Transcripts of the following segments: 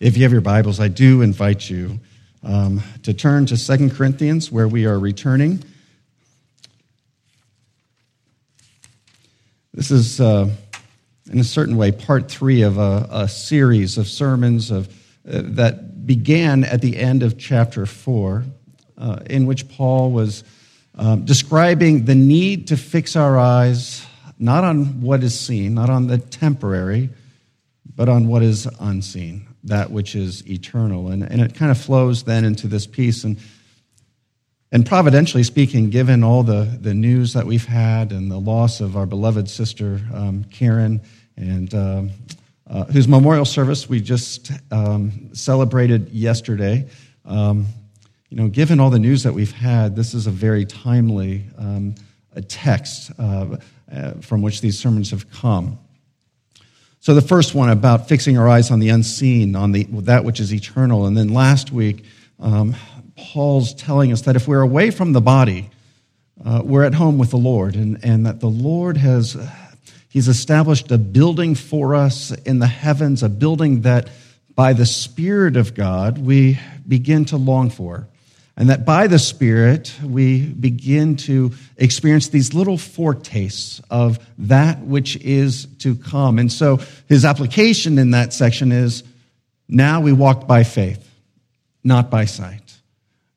If you have your Bibles, I do invite you um, to turn to Second Corinthians, where we are returning. This is, uh, in a certain way, part three of a, a series of sermons of, uh, that began at the end of chapter four, uh, in which Paul was um, describing the need to fix our eyes not on what is seen, not on the temporary, but on what is unseen, that which is eternal. And, and it kind of flows then into this piece. And, and providentially speaking, given all the, the news that we've had and the loss of our beloved sister, um, Karen, and um, uh, whose memorial service we just um, celebrated yesterday, um, you know, given all the news that we've had, this is a very timely um, a text uh, uh, from which these sermons have come. So the first one about fixing our eyes on the unseen, on the, that which is eternal. And then last week, um, Paul's telling us that if we're away from the body, uh, we're at home with the Lord, and, and that the Lord has, He's established a building for us in the heavens, a building that by the Spirit of God we begin to long for. And that by the Spirit, we begin to experience these little foretastes of that which is to come. And so his application in that section is now we walk by faith, not by sight.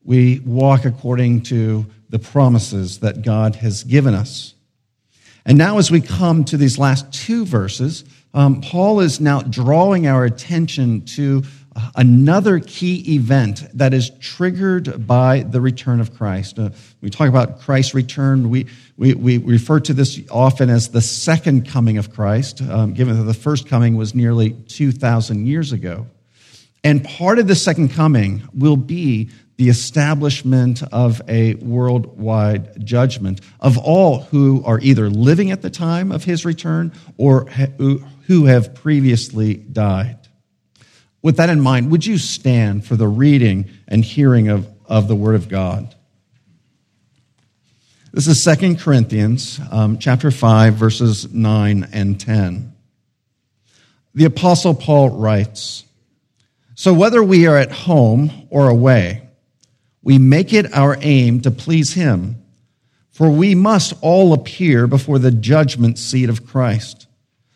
We walk according to the promises that God has given us. And now, as we come to these last two verses, um, Paul is now drawing our attention to another key event that is triggered by the return of Christ. Uh, we talk about Christ's return. We, we, we refer to this often as the second coming of Christ, um, given that the first coming was nearly 2,000 years ago. And part of the second coming will be the establishment of a worldwide judgment of all who are either living at the time of his return or who have previously died. With that in mind, would you stand for the reading and hearing of, of the Word of God? This is 2 Corinthians um, chapter 5, verses 9 and 10. The Apostle Paul writes, So whether we are at home or away, we make it our aim to please him, for we must all appear before the judgment seat of Christ,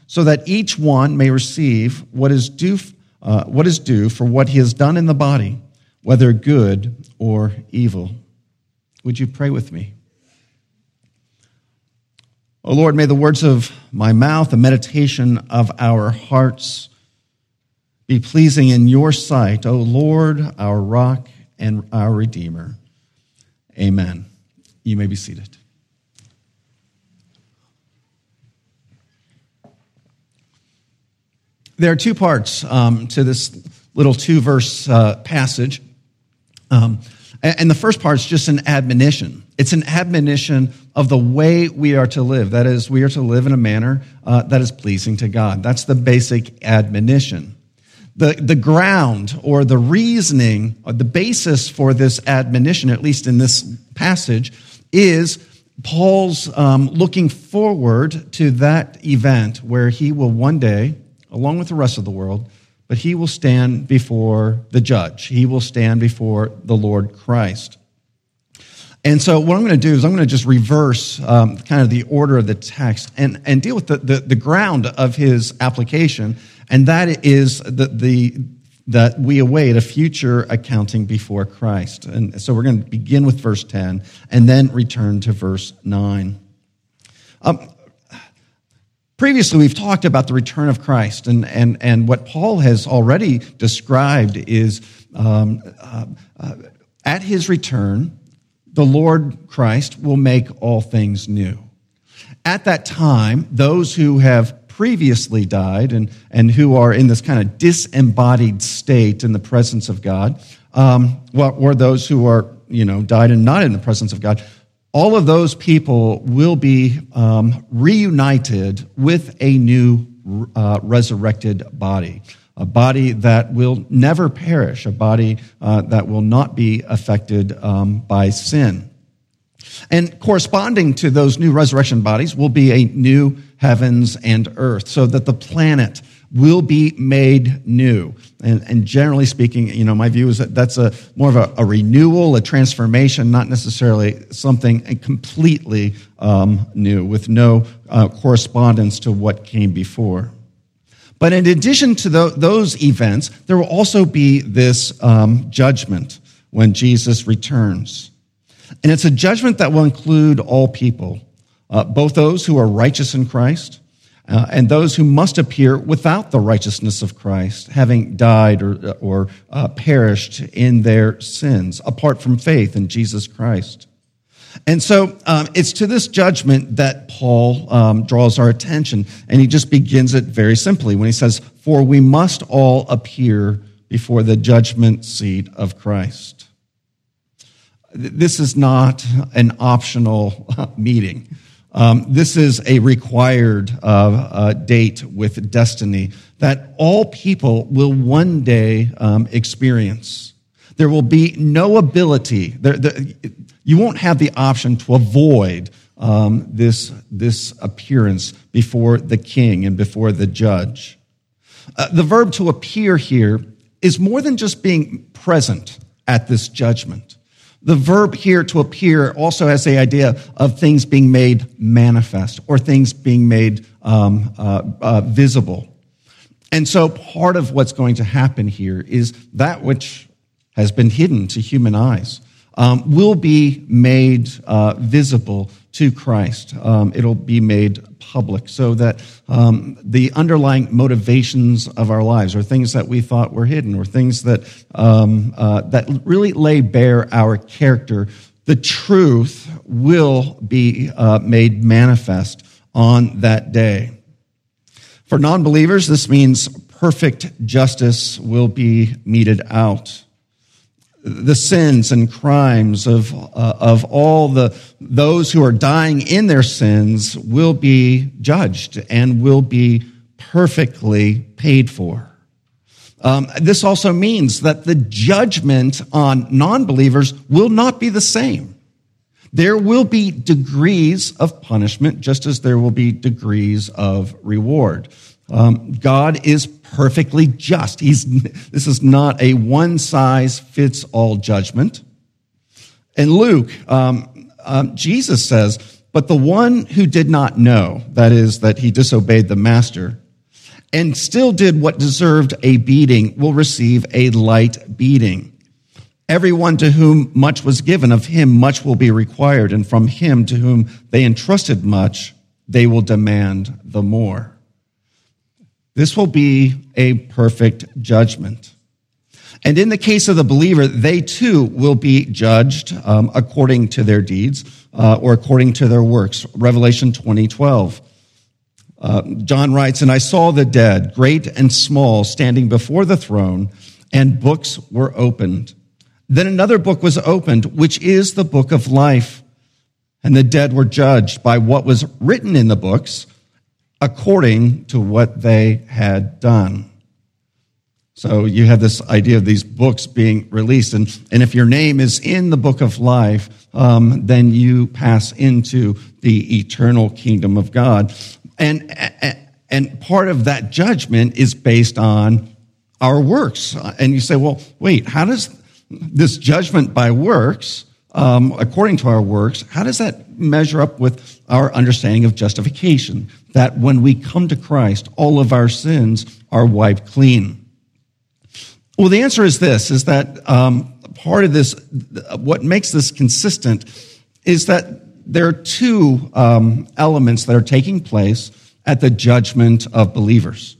so that each one may receive what is due uh, what is due for what he has done in the body, whether good or evil. Would you pray with me? O oh Lord, may the words of my mouth, the meditation of our hearts be pleasing in your sight, O oh Lord, our rock and our redeemer. Amen. You may be seated. There are two parts um, to this little two verse uh, passage. Um, and the first part is just an admonition. It's an admonition of the way we are to live. That is, we are to live in a manner uh, that is pleasing to God. That's the basic admonition. The, the ground or the reasoning, or the basis for this admonition, at least in this passage, is Paul's um, looking forward to that event where he will one day along with the rest of the world, but he will stand before the judge. He will stand before the Lord Christ. And so, what I'm going to do is I'm going to just reverse um, kind of the order of the text and, and deal with the, the, the ground of his application, and that is the, the, that we await a future accounting before Christ. And so, we're going to begin with verse 10 and then return to verse 9. Um, Previously, we've talked about the return of Christ, and, and, and what Paul has already described is um, uh, uh, at his return, the Lord Christ will make all things new. At that time, those who have previously died and, and who are in this kind of disembodied state in the presence of God, um, or those who are, you know, died and not in the presence of God, all of those people will be um, reunited with a new uh, resurrected body, a body that will never perish, a body uh, that will not be affected um, by sin. And corresponding to those new resurrection bodies will be a new heavens and earth, so that the planet will be made new. And, and, generally speaking, you know, my view is that that's a more of a, a renewal, a transformation, not necessarily something completely um, new with no uh, correspondence to what came before. But in addition to the, those events, there will also be this um, judgment when Jesus returns. And it's a judgment that will include all people, uh, both those who are righteous in Christ uh, and those who must appear without the righteousness of Christ, having died or, or uh, perished in their sins, apart from faith in Jesus Christ. And so um, it's to this judgment that Paul um, draws our attention, and he just begins it very simply when he says, For we must all appear before the judgment seat of Christ. This is not an optional meeting. Um, this is a required uh, uh, date with destiny that all people will one day um, experience. There will be no ability. There, there, you won't have the option to avoid um, this, this appearance before the king and before the judge. Uh, the verb to appear here is more than just being present at this judgment. The verb here to appear also has the idea of things being made manifest or things being made um, uh, uh, visible. And so part of what's going to happen here is that which has been hidden to human eyes um, will be made uh, visible to Christ. Um, it'll be made public so that um, the underlying motivations of our lives or things that we thought were hidden or things that, um, uh, that really lay bare our character, the truth will be uh, made manifest on that day. For non believers, this means perfect justice will be meted out the sins and crimes of, uh, of all the, those who are dying in their sins will be judged and will be perfectly paid for. Um, this also means that the judgment on non believers will not be the same. There will be degrees of punishment, just as there will be degrees of reward. Um, God is perfectly just. He's, this is not a one size fits all judgment. In Luke, um, um, Jesus says, But the one who did not know, that is, that he disobeyed the master, and still did what deserved a beating, will receive a light beating. Everyone to whom much was given, of him much will be required, and from him to whom they entrusted much, they will demand the more. This will be a perfect judgment. And in the case of the believer, they too will be judged um, according to their deeds uh, or according to their works. Revelation 2012. Uh, John writes, And I saw the dead, great and small, standing before the throne, and books were opened. Then another book was opened, which is the book of life. And the dead were judged by what was written in the books according to what they had done. So you have this idea of these books being released. And, and if your name is in the book of life, um, then you pass into the eternal kingdom of God. And, and part of that judgment is based on our works. And you say, well, wait, how does this judgment by works, um, according to our works, how does that measure up with our understanding of justification? That when we come to Christ, all of our sins are wiped clean? Well, the answer is this, is that um, part of this, what makes this consistent is that there are two um, elements that are taking place at the judgment of believers.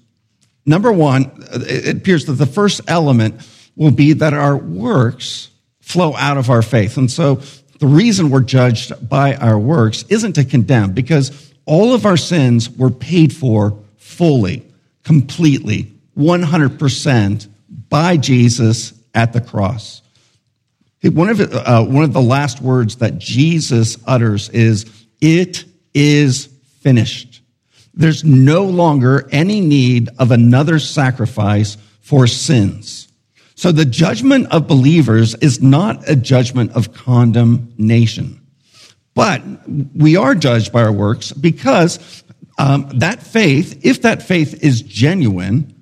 Number one, it appears that the first element will be that our works flow out of our faith. And so the reason we're judged by our works isn't to condemn, because all of our sins were paid for fully, completely, 100% by Jesus at the cross. One of, uh, one of the last words that Jesus utters is, It is finished. There's no longer any need of another sacrifice for sins. So the judgment of believers is not a judgment of condemnation. But we are judged by our works because um, that faith, if that faith is genuine,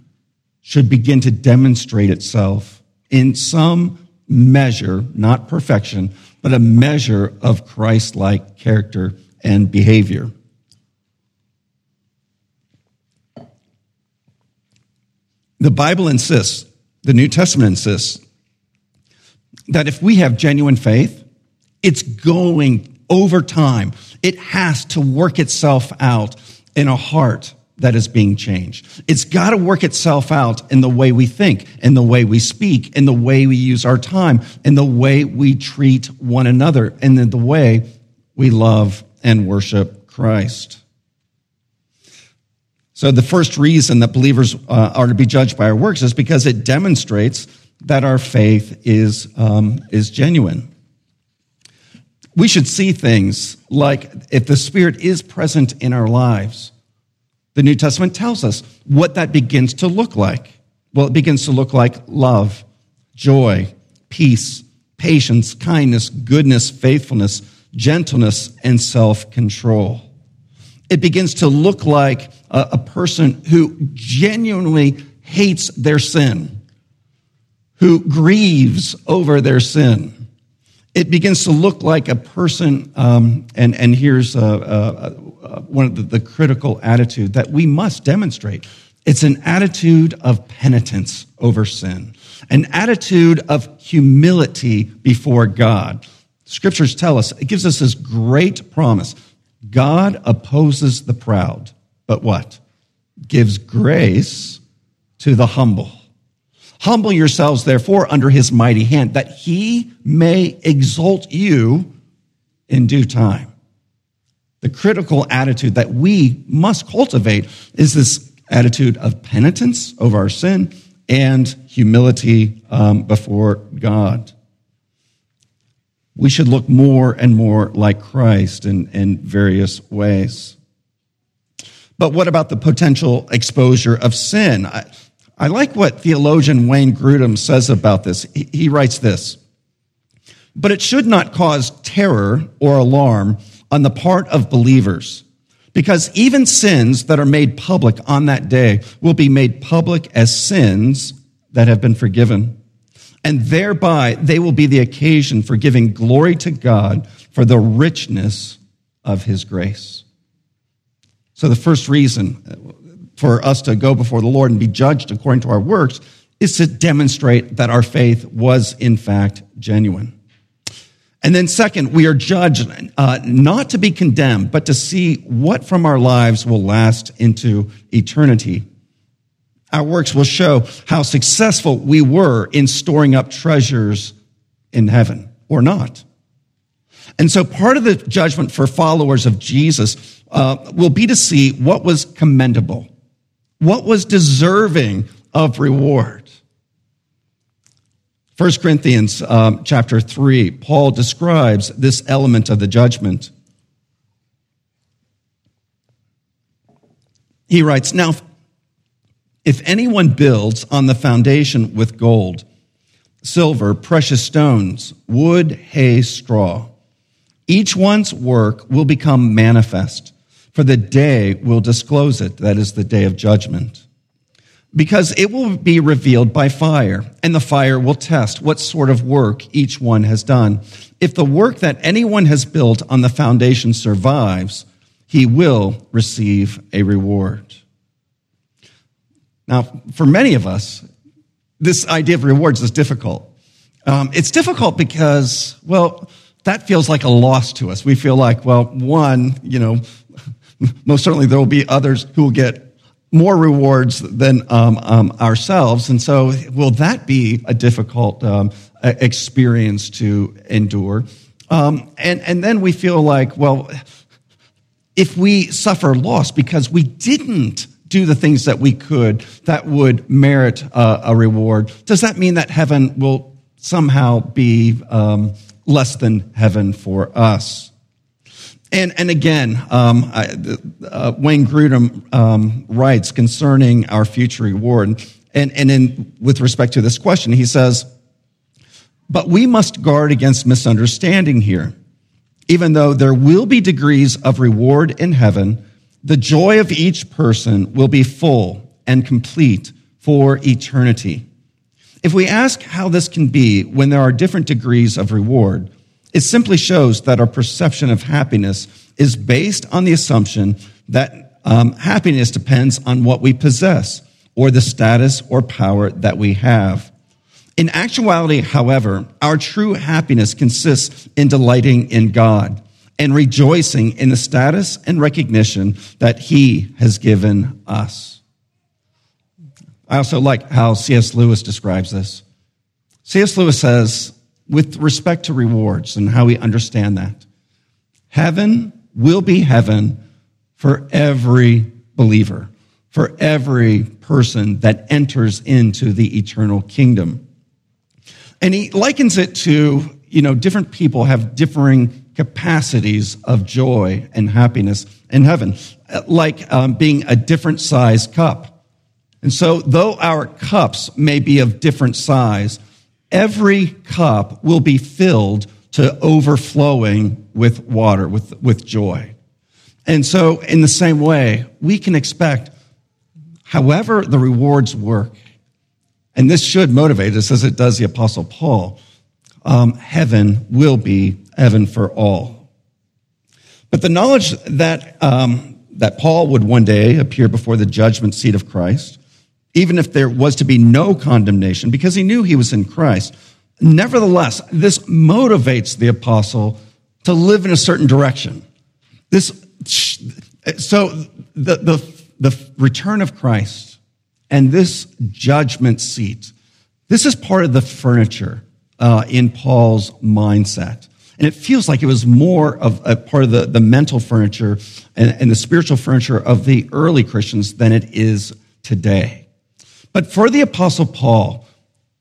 should begin to demonstrate itself in some measure, not perfection, but a measure of Christ like character and behavior. The Bible insists, the New Testament insists, that if we have genuine faith, it's going over time. It has to work itself out in a heart that is being changed. It's got to work itself out in the way we think, in the way we speak, in the way we use our time, in the way we treat one another, and in the way we love and worship Christ. So, the first reason that believers uh, are to be judged by our works is because it demonstrates that our faith is, um, is genuine. We should see things like if the Spirit is present in our lives, the New Testament tells us what that begins to look like. Well, it begins to look like love, joy, peace, patience, kindness, goodness, faithfulness, gentleness, and self control. It begins to look like a, a, person who genuinely hates their sin, who grieves over their sin. It begins to look like a person, um, and, and here's a, a, uh, one of the, the critical attitude that we must demonstrate. It's an attitude of penitence over sin, an attitude of humility before God. Scriptures tell us, it gives us this great promise. God opposes the proud, but what? Gives grace to the humble. Humble yourselves, therefore, under his mighty hand, that he may exalt you in due time the critical attitude that we must cultivate is this attitude of penitence over our sin and humility um, before God. We should look more and more like Christ in, in various ways. But what about the potential exposure of sin? I, I like what theologian Wayne Grudem says about this. He, he writes this But it should not cause terror or alarm on the part of believers. Because even sins that are made public on that day will be made public as sins that have been forgiven. And thereby they will be the occasion for giving glory to God for the richness of his grace. So the first reason for us to go before the Lord and be judged according to our works is to demonstrate that our faith was in fact genuine. And then second, we are judged uh, not to be condemned, but to see what from our lives will last into eternity. Our works will show how successful we were in storing up treasures in heaven or not. And so part of the judgment for followers of Jesus uh, will be to see what was commendable, what was deserving of reward. 1 Corinthians um, chapter 3, Paul describes this element of the judgment. He writes, Now, if anyone builds on the foundation with gold, silver, precious stones, wood, hay, straw, each one's work will become manifest, for the day will disclose it, that is the day of judgment because it will be revealed by fire, and the fire will test what sort of work each one has done. If the work that anyone has built on the foundation survives, he will receive a reward. Now, for many of us, this idea of rewards is difficult. Um, it's difficult because, well, that feels like a loss to us. We feel like, well, one, you know, most certainly there will be others who will get more rewards than um, um, ourselves. And so, will that be a difficult um, experience to endure? Um, and, and then we feel like, well, if we suffer loss because we didn't do the things that we could that would merit uh, a reward, does that mean that heaven will somehow be um, less than heaven for us? And, and again, um, I, uh, Wayne Grudem um, writes concerning our future reward. And, and in, with respect to this question, he says, But we must guard against misunderstanding here. Even though there will be degrees of reward in heaven, the joy of each person will be full and complete for eternity. If we ask how this can be when there are different degrees of reward, it simply shows that our perception of happiness is based on the assumption that um, happiness depends on what we possess or the status or power that we have. In actuality, however, our true happiness consists in delighting in God and rejoicing in the status and recognition that He has given us. I also like how C.S. Lewis describes this. C.S. Lewis says, with respect to rewards and how we understand that, heaven will be heaven for every believer, for every person that enters into the eternal kingdom. And he likens it to, you know, different people have differing capacities of joy and happiness in heaven, like um, being a different size cup. And so, though our cups may be of different size, every cup will be filled to overflowing with water, with, with joy. And so, in the same way, we can expect, however the rewards work, and this should motivate us as it does the Apostle Paul, um, heaven will be heaven for all. But the knowledge that, um, that Paul would one day appear before the judgment seat of Christ, even if there was to be no condemnation, because he knew he was in Christ, nevertheless, this motivates the apostle to live in a certain direction. This, so the, the, the return of Christ and this judgment seat, this is part of the furniture uh, in Paul's mindset. And it feels like it was more of a part of the, the mental furniture and, and the spiritual furniture of the early Christians than it is today. But for the apostle Paul,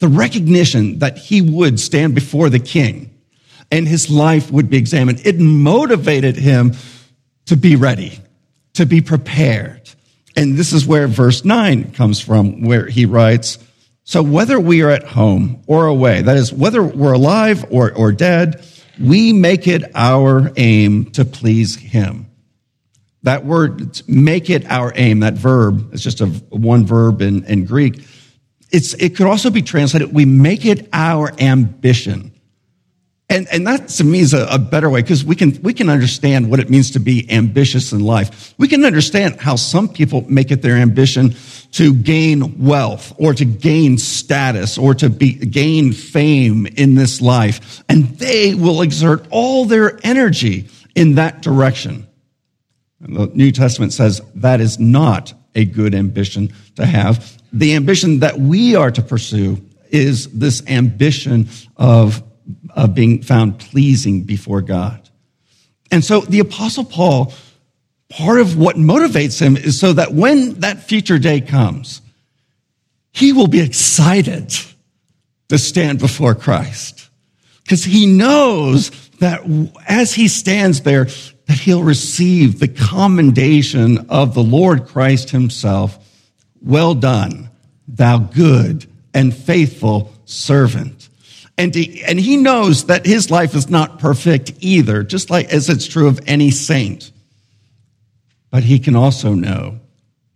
the recognition that he would stand before the king and his life would be examined, it motivated him to be ready, to be prepared. And this is where verse 9 comes from, where he writes, So whether we are at home or away, that is, whether we're alive or, or dead, we make it our aim to please him. That word, make it our aim, that verb, is just a one verb in, in Greek. It's, it could also be translated, we make it our ambition. And, and that to me is a, a better way because we can, we can understand what it means to be ambitious in life. We can understand how some people make it their ambition to gain wealth or to gain status or to be, gain fame in this life. And they will exert all their energy in that direction. And the New Testament says that is not a good ambition to have. The ambition that we are to pursue is this ambition of of being found pleasing before God. And so the apostle Paul, part of what motivates him is so that when that future day comes, he will be excited to stand before Christ because he knows that as he stands there, that he'll receive the commendation of the Lord Christ himself. Well done, thou good and faithful servant. And, and he knows that his life is not perfect either, just like as it's true of any saint. But he can also know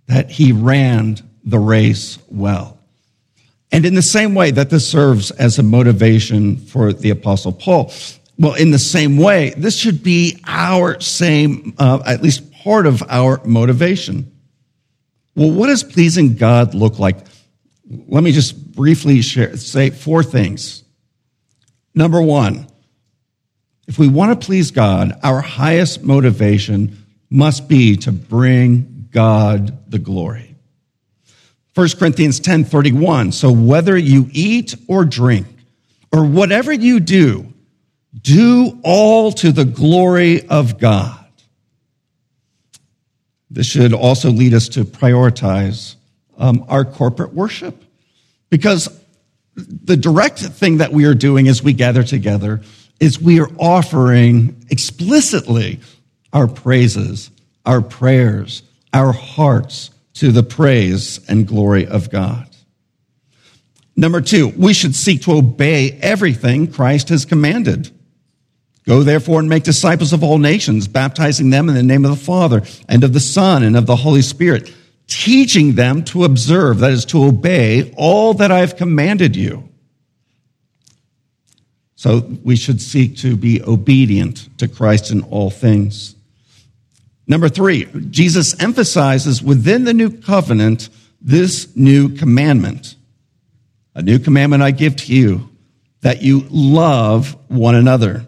that he ran the race well. And in the same way that this serves as a motivation for the apostle Paul, well, in the same way, this should be our same, uh, at least part of our motivation. Well, what does pleasing God look like? Let me just briefly share, say four things Number one, if we want to please God, our highest motivation must be to bring God the glory. 1 Corinthians 10 31. So whether you eat or drink or whatever you do, do all to the glory of God. This should also lead us to prioritize um, our corporate worship because the direct thing that we are doing as we gather together is we are offering explicitly our praises, our prayers, our hearts to the praise and glory of God. Number two, we should seek to obey everything Christ has commanded. Go therefore and make disciples of all nations, baptizing them in the name of the Father and of the Son and of the Holy Spirit, teaching them to observe, that is, to obey all that I have commanded you. So we should seek to be obedient to Christ in all things. Number three, Jesus emphasizes within the new covenant this new commandment. A new commandment I give to you, that you love one another.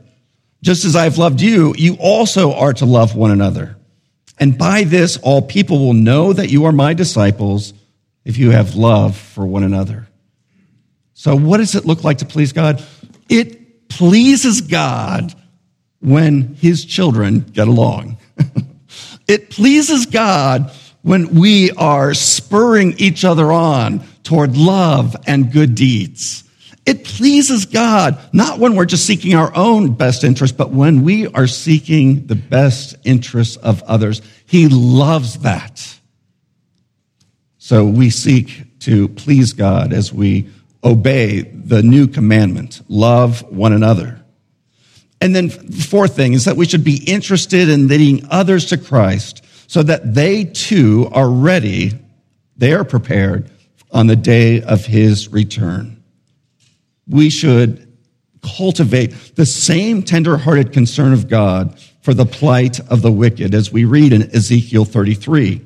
Just as I've loved you, you also are to love one another. And by this, all people will know that you are my disciples if you have love for one another. So, what does it look like to please God? It pleases God when his children get along. it pleases God when we are spurring each other on toward love and good deeds. It pleases God, not when we're just seeking our own best interest, but when we are seeking the best interests of others. He loves that. So we seek to please God as we obey the new commandment love one another. And then, the fourth thing is that we should be interested in leading others to Christ so that they too are ready, they are prepared on the day of his return we should cultivate the same tenderhearted concern of God for the plight of the wicked, as we read in Ezekiel 33.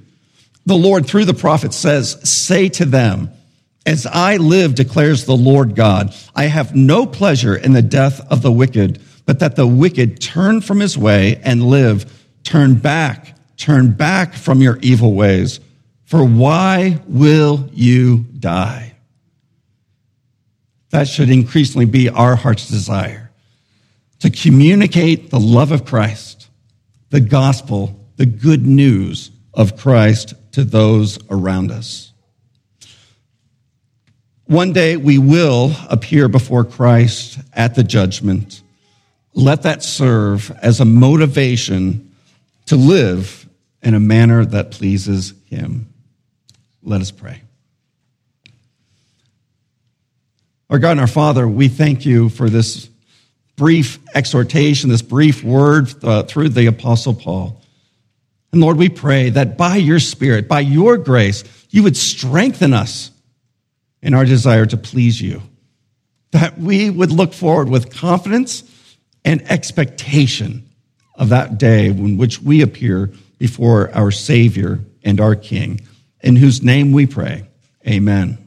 The Lord, through the prophet, says, Say to them, As I live, declares the Lord God, I have no pleasure in the death of the wicked, but that the wicked turn from his way and live. Turn back, turn back from your evil ways. For why will you die? That should increasingly be our heart's desire to communicate the love of Christ, the gospel, the good news of Christ to those around us. One day we will appear before Christ at the judgment. Let that serve as a motivation to live in a manner that pleases Him. Let us pray. Our God and our Father, we thank you for this brief exhortation, this brief word uh, through the Apostle Paul. And Lord, we pray that by your Spirit, by your grace, you would strengthen us in our desire to please you, that we would look forward with confidence and expectation of that day in which we appear before our Savior and our King, in whose name we pray. Amen.